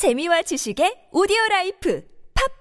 재미와 지식의 오디오 라이프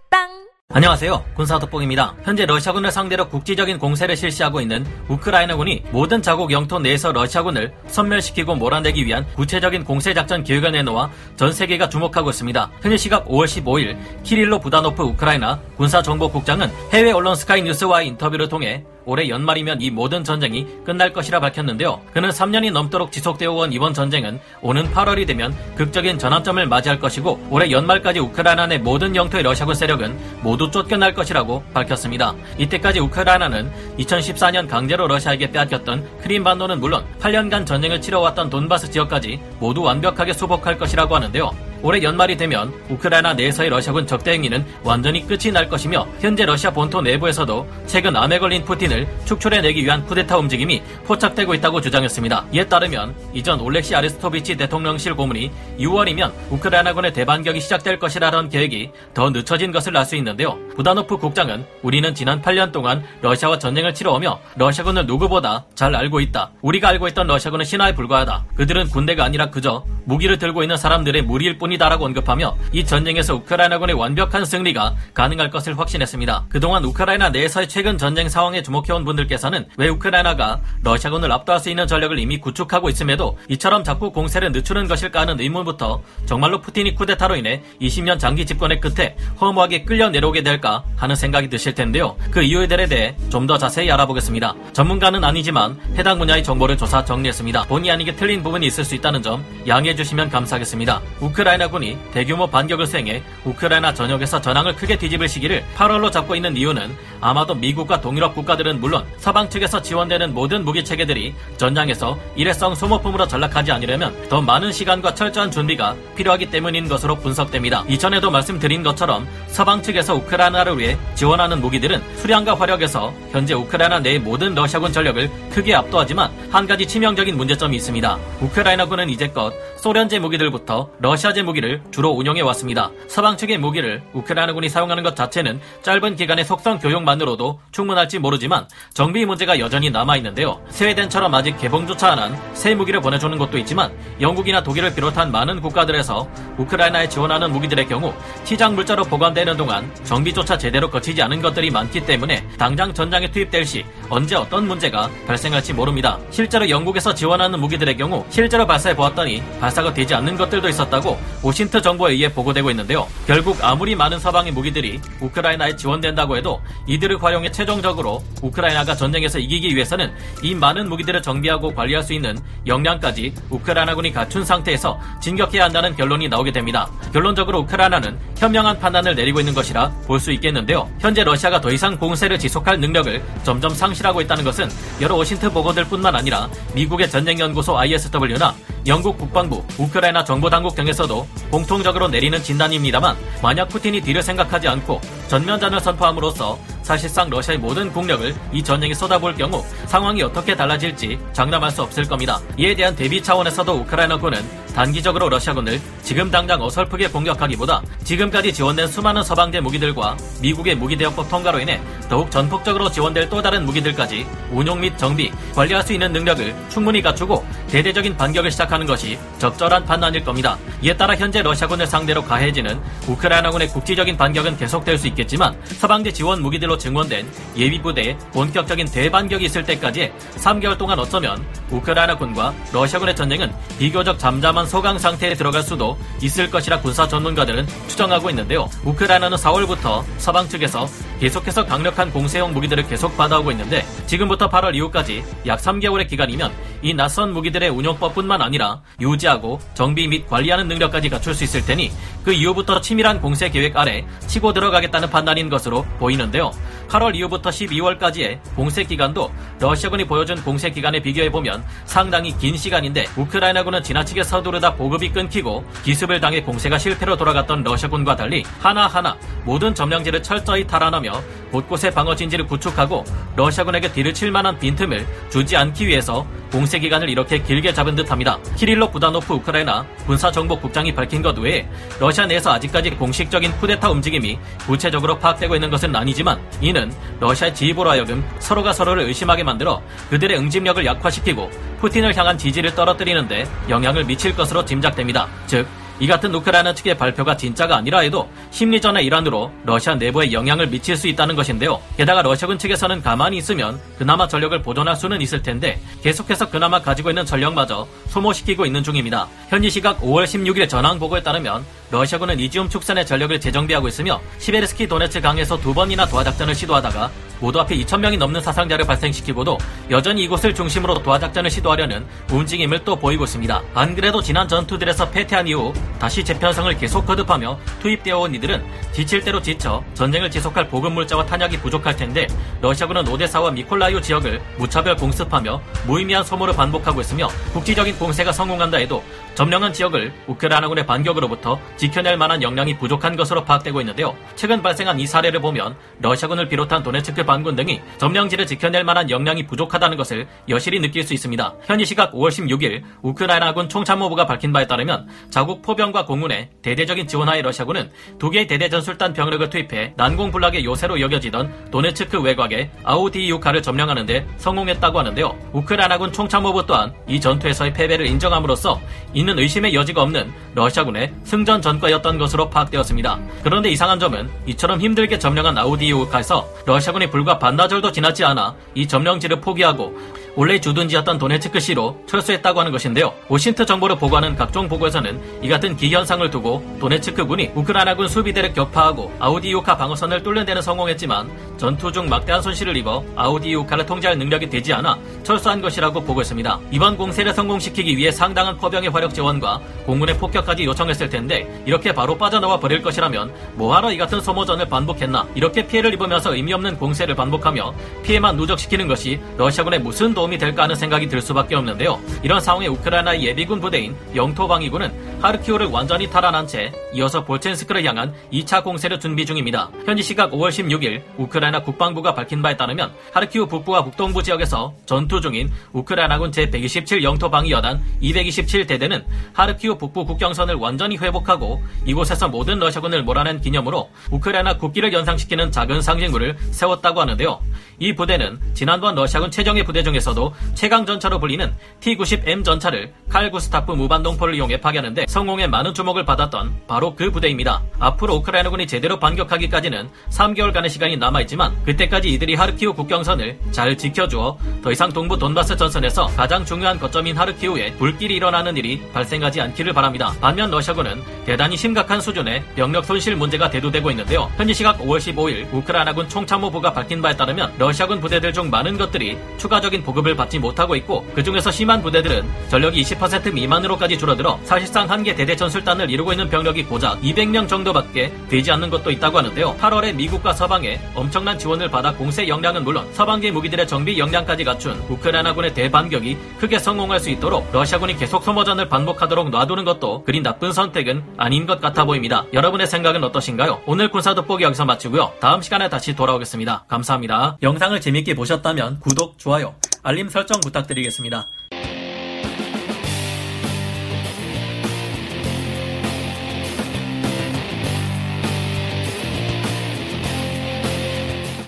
팟빵 안녕하세요. 군사도뽕입니다. 현재 러시아군을 상대로 국지적인 공세를 실시하고 있는 우크라이나군이 모든 자국 영토 내에서 러시아군을 섬멸시키고 몰아내기 위한 구체적인 공세 작전 계획을 내놓아 전 세계가 주목하고 있습니다. 현재 시각 5월 15일 키릴로 부다노프 우크라이나 군사정보국장은 해외 언론 스카이 뉴스와의 인터뷰를 통해 올해 연말이면 이 모든 전쟁이 끝날 것이라 밝혔는데요. 그는 3년이 넘도록 지속되어 온 이번 전쟁은 오는 8월이 되면 극적인 전환점을 맞이할 것이고 올해 연말까지 우크라이나 내 모든 영토의 러시아군 세력은 모두 쫓겨날 것이라고 밝혔습니다. 이때까지 우크라이나는 2014년 강제로 러시아에게 빼앗겼던 크림반도는 물론 8년간 전쟁을 치러왔던 돈바스 지역까지 모두 완벽하게 수복할 것이라고 하는데요. 올해 연말이 되면 우크라이나 내에서의 러시아군 적대 행위는 완전히 끝이 날 것이며 현재 러시아 본토 내부에서도 최근 암에 걸린 푸틴을 축출해내기 위한 쿠데타 움직임이 포착되고 있다고 주장했습니다. 이에 따르면 이전 올렉시 아리스토비치 대통령실 고문이 6월이면 우크라이나군의 대반격이 시작될 것이라던 계획이 더 늦춰진 것을 알 수 있는데요. 부다노프 국장은 우리는 지난 8년 동안 러시아와 전쟁을 치러오며 러시아군을 누구보다 잘 알고 있다. 우리가 알고 있던 러시아군은 신화에 불과하다. 그들은 군대가 아니라 그저 무기를 들고 있는 사람들의 무리일 뿐이다라고 언급하며 이 전쟁에서 우크라이나군의 완벽한 승리가 가능할 것을 확신했습니다. 그동안 우크라이나 내에서의 최근 전쟁 상황에 주목해온 분들께서는 왜 우크라이나가 러시아군을 압도할 수 있는 전력을 이미 구축하고 있음에도 이처럼 자꾸 공세를 늦추는 것일까 하는 의문부터 정말로 푸틴이 쿠데타로 인해 20년 장기 집권의 끝에 허무하게 끌려 내려오게 될까 하는 생각이 드실 텐데요. 그 이유들에 대해 좀 더 자세히 알아보겠습니다. 전문가는 아니지만 해당 분야의 정보를 조사 정리했습니다. 본의 아니게 틀린 부분이 있을 수 있다는 점 양해해 주시면 감사하겠습니다. 우크라이나군이 대규모 반격을 수행해 우크라이나 전역에서 전황을 크게 뒤집을 시기를 8월로 잡고 있는 이유는 아마도 미국과 동유럽 국가들은 물론 서방 측에서 지원되는 모든 무기 체계들이 전장에서 일회성 소모품으로 전락하지 않으려면 더 많은 시간과 철저한 준비가 필요하기 때문인 것으로 분석됩니다. 이전에도 말씀드린 것처럼 서방 측에서 우크라이나를 위해 지원하는 무기들은 수량과 화력에서 현재 우크라이나 내의 모든 러시아군 전력을 크게 압도하지만 한 가지 치명적인 문제점이 있습니다. 우크라이나군은 이제껏 소련제 무기들부터 러시아제 무기를 주로 운용해 왔습니다. 서방 측의 무기를 우크라이나군이 사용하는 것 자체는 짧은 기간의 속성 교육만으로도 충분할지 모르지만 정비 문제가 여전히 남아 있는데요. 스웨덴처럼 아직 개봉조차 안 한 새 무기를 보내주는 것도 있지만 영국이나 독일을 비롯한 많은 국가들에서 우크라이나에 지원하는 무기들의 경우 티장 물자로 보관되는 동안 정비조차 제대로 거치지 않은 것들이 많기 때문에 당장 전장에 투입될 시 언제 어떤 문제가 발생할지 모릅니다. 실제로 영국에서 지원하는 무기들의 경우 실제로 발사해 보았더니 발사가 되지 않는 것들도 있었다고 오신트 정보에 의해 보고되고 있는데요. 결국 아무리 많은 서방의 무기들이 우크라이나에 지원된다고 해도 이들을 활용해 최종적으로 우크라이나가 전쟁에서 이기기 위해서는 이 많은 무기들을 정비하고 관리할 수 있는 역량까지 우크라이나군이 갖춘 상태에서 진격해야 한다는 결론이 나오게 됩니다. 결론적으로 우크라이나는 현명한 판단을 내리고 있는 것이라 볼 수 있겠는데요. 현재 러시아가 더 이상 공세를 지속할 능력을 점점 상실 하고 있다는 것은 여러 워싱턴 보고들뿐만 아니라 미국의 전쟁연구소 ISW나 영국 국방부, 우크라이나 정보당국 등에서도 공통적으로 내리는 진단입니다만 만약 푸틴이 뒤를 생각하지 않고 전면전을 선포함으로써 사실상 러시아의 모든 국력을 이 전쟁에 쏟아부을 경우 상황이 어떻게 달라질지 장담할 수 없을 겁니다. 이에 대한 대비 차원에서도 우크라이나군은 단기적으로 러시아군을 지금 당장 어설프게 공격하기보다 지금까지 지원된 수많은 서방제 무기들과 미국의 무기대역법 통과로 인해 더욱 전폭적으로 지원될 또 다른 무기들까지 운용 및 정비, 관리할 수 있는 능력을 충분히 갖추고 대대적인 반격을 시작하는 것이 적절한 판단일 겁니다. 이에 따라 현재 러시아군을 상대로 가해지는 우크라이나군의 국지적인 반격은 계속될 수 있겠지만 서방제 지원 무기들로 증원된 예비부대의 본격적인 대반격이 있을 때 까지 3개월 동안 어쩌면 우크라이나군과 러시아군의 전쟁은 비교적 잠잠한 소강 상태에 들어갈 수도 있을 것이라 군사 전문가들은 추정하고 있는데요. 우크라이나는 4월부터 서방 측에서 계속해서 강력한 공세용 무기들을 계속 받아오고 있는데 지금부터 8월 이후까지 약 3개월의 기간이면 이 낯선 무기들의 운용법뿐만 아니라 유지하고 정비 및 관리하는 능력까지 갖출 수 있을 테니 그 이후부터 치밀한 공세 계획 아래 치고 들어가겠다는 판단인 것으로 보이는데요. 8월 이후부터 12월까지의 공세 기간도 러시아군이 보여준 공세 기간에 비교해 보면 상당히 긴 시간인데 우크라이나군은 지나치게 서두르다 보급이 끊기고 기습을 당해 공세가 실패로 돌아갔던 러시아군과 달리 하나하나 모든 점령지를 철저히 탈환하며 곳곳에 방어 진지를 구축하고 러시아군에게 뒤를 칠 만한 빈틈을 주지 않기 위해서 공세 기간을 이렇게 길게 잡은 듯합니다. 키릴로 부다노프 우크라이나 군사정보국장이 밝힌 것 외에 러시아 내에서 아직까지 공식적인 쿠데타 움직임이 구체적으로 파악되고 있는 것은 아니지만 이는 러시아의 지휘부로 하여금 서로가 서로를 의심하게 만들어 그들의 응집력을 약화시키고 푸틴을 향한 지지를 떨어뜨리는데 영향을 미칠 것으로 짐작됩니다. 즉 이 같은 우크라이나 측의 발표가 진짜가 아니라 해도 심리전의 일환으로 러시아 내부에 영향을 미칠 수 있다는 것인데요. 게다가 러시아군 측에서는 가만히 있으면 그나마 전력을 보존할 수는 있을 텐데 계속해서 그나마 가지고 있는 전력마저 소모시키고 있는 중입니다. 현지 시각 5월 16일 전황 보고에 따르면 러시아군은 이지움 축산의 전력을 재정비하고 있으며 시베르스키 도네츠 강에서 두 번이나 도하 작전을 시도하다가 모두 앞에 2천명이 넘는 사상자를 발생시키고도 여전히 이곳을 중심으로 도하작전을 시도하려는 움직임을 또 보이고 있습니다. 안 그래도 지난 전투들에서 패퇴한 이후 다시 재편성을 계속 거듭하며 투입되어 온 이들은 지칠 대로 지쳐 전쟁을 지속할 보급 물자와 탄약이 부족할 텐데 러시아군은 오데사와 미콜라이오 지역을 무차별 공습하며 무의미한 소모를 반복하고 있으며 국지적인 공세가 성공한다 해도 점령한 지역을 우크라이나군의 반격으로부터 지켜낼 만한 역량이 부족한 것으로 파악되고 있는데요. 최근 발생한 이 사례를 보면 러시아군을 비롯한 도네츠크 반군 등이 점령지를 지켜낼 만한 역량이 부족하다는 것을 여실히 느낄 수 있습니다. 현지 시각 5월 16일 우크라이나군 총참모부가 밝힌 바에 따르면 자국 포병과 공군의 대대적인 지원하에 러시아군은 두 개의 대대 전술단 병력을 투입해 난공불락의 요새로 여겨지던 도네츠크 외곽의 아우디이우카를 점령하는데 성공했다고 하는데요. 우크라이나군 총참모부 또한 이 전투에서의 패배를 인정함으로써 있는 의심의 여지가 없는 러시아군의 승전 전과였던 것으로 파악되었습니다. 그런데 이상한 점은 이처럼 힘들게 점령한 아우디이우카에서 러시아군이 불과 반나절도 지나지 않아 이 점령지를 포기하고 원래 주둔지였던 도네츠크시로 철수했다고 하는 것인데요. 오신트 정보를 보고하는 각종 보고에서는 이 같은 기현상을 두고 도네츠크군이 우크라이나군 수비대를 격파하고 아우디우카 방어선을 뚫는 데는 성공했지만 전투 중 막대한 손실을 입어 아우디우카를 통제할 능력이 되지 않아 철수한 것이라고 보고 있습니다. 이번 공세를 성공시키기 위해 상당한 포병의 화력 지원과 공군의 폭격까지 요청했을 텐데 이렇게 바로 빠져나와 버릴 것이라면 뭐하러 이 같은 소모전을 반복했나 이렇게 피해를 입으면서 의미 없는 공세를 반복하며 피해만 누적시키는 것이 러시아군의 무슨 도움이 될까 하는 생각이 들 수밖에 없는데요. 이런 상황에 우크라이나 예비군 부대인 영토방위군은 하르키오를 완전히 탈환한 채 이어서 볼첸스크를 향한 2차 공세를 준비 중입니다. 현지 시각 5월 16일 우크라이나 국방부가 밝힌 바에 따르면 하르키오 북부와 북동부 지역에서 전투 중인 우크라이나군 제127 영토방위여단 227대대는 하르키오 북부 국경선을 완전히 회복하고 이곳에서 모든 러시아군을 몰아낸 기념으로 우크라이나 국기를 연상시키는 작은 상징물을 세웠다고 하는데요. 이 부대는 지난번 러시아군 최정예 부대 중에서 도 최강 전차로 불리는 T-90M 전차를 칼 구스타프 무반동포를 이용해 파견하는데 성공에 많은 주목을 받았던 바로 그 부대입니다. 앞으로 우크라이나군이 제대로 반격하기까지는 3개월간의 시간이 남아있지만 그때까지 이들이 하르키우 국경선을 잘 지켜주어 더 이상 동부 돈바스 전선에서 가장 중요한 거점인 하르키우에 불길이 일어나는 일이 발생하지 않기를 바랍니다. 반면 러시아군은 대단히 심각한 수준의 병력 손실 문제가 대두되고 있는데요. 현지 시각 5월 15일 우크라이나군 총참모부가 밝힌 바에 따르면 러시아군 부대들 중 많은 것들이 추가적인 보급 을 받지 못하고 있고 그 중에서 심한 부대들은 전력이 20% 미만으로까지 줄어들어 사실상 한 개 대대 전술단을 이루고 있는 병력이 고작 200명 정도밖에 되지 않는 것도 있다고 하는데요. 8월에 미국과 서방에 엄청난 지원을 받아 공세 역량은 물론 서방계 무기들의 정비 역량까지 갖춘 우크라이나군의 대반격이 크게 성공할 수 있도록 러시아군이 계속 소모전을 반복하도록 놔두는 것도 그리 나쁜 선택은 아닌 것 같아 보입니다. 여러분의 생각은 어떠신가요? 오늘 군사 돋보기 여기서 마치고요. 다음 시간에 다시 돌아오겠습니다. 감사합니다. 영상을 재밌게 보셨다면 구독, 좋아요, 알림 설정 부탁드리겠습니다.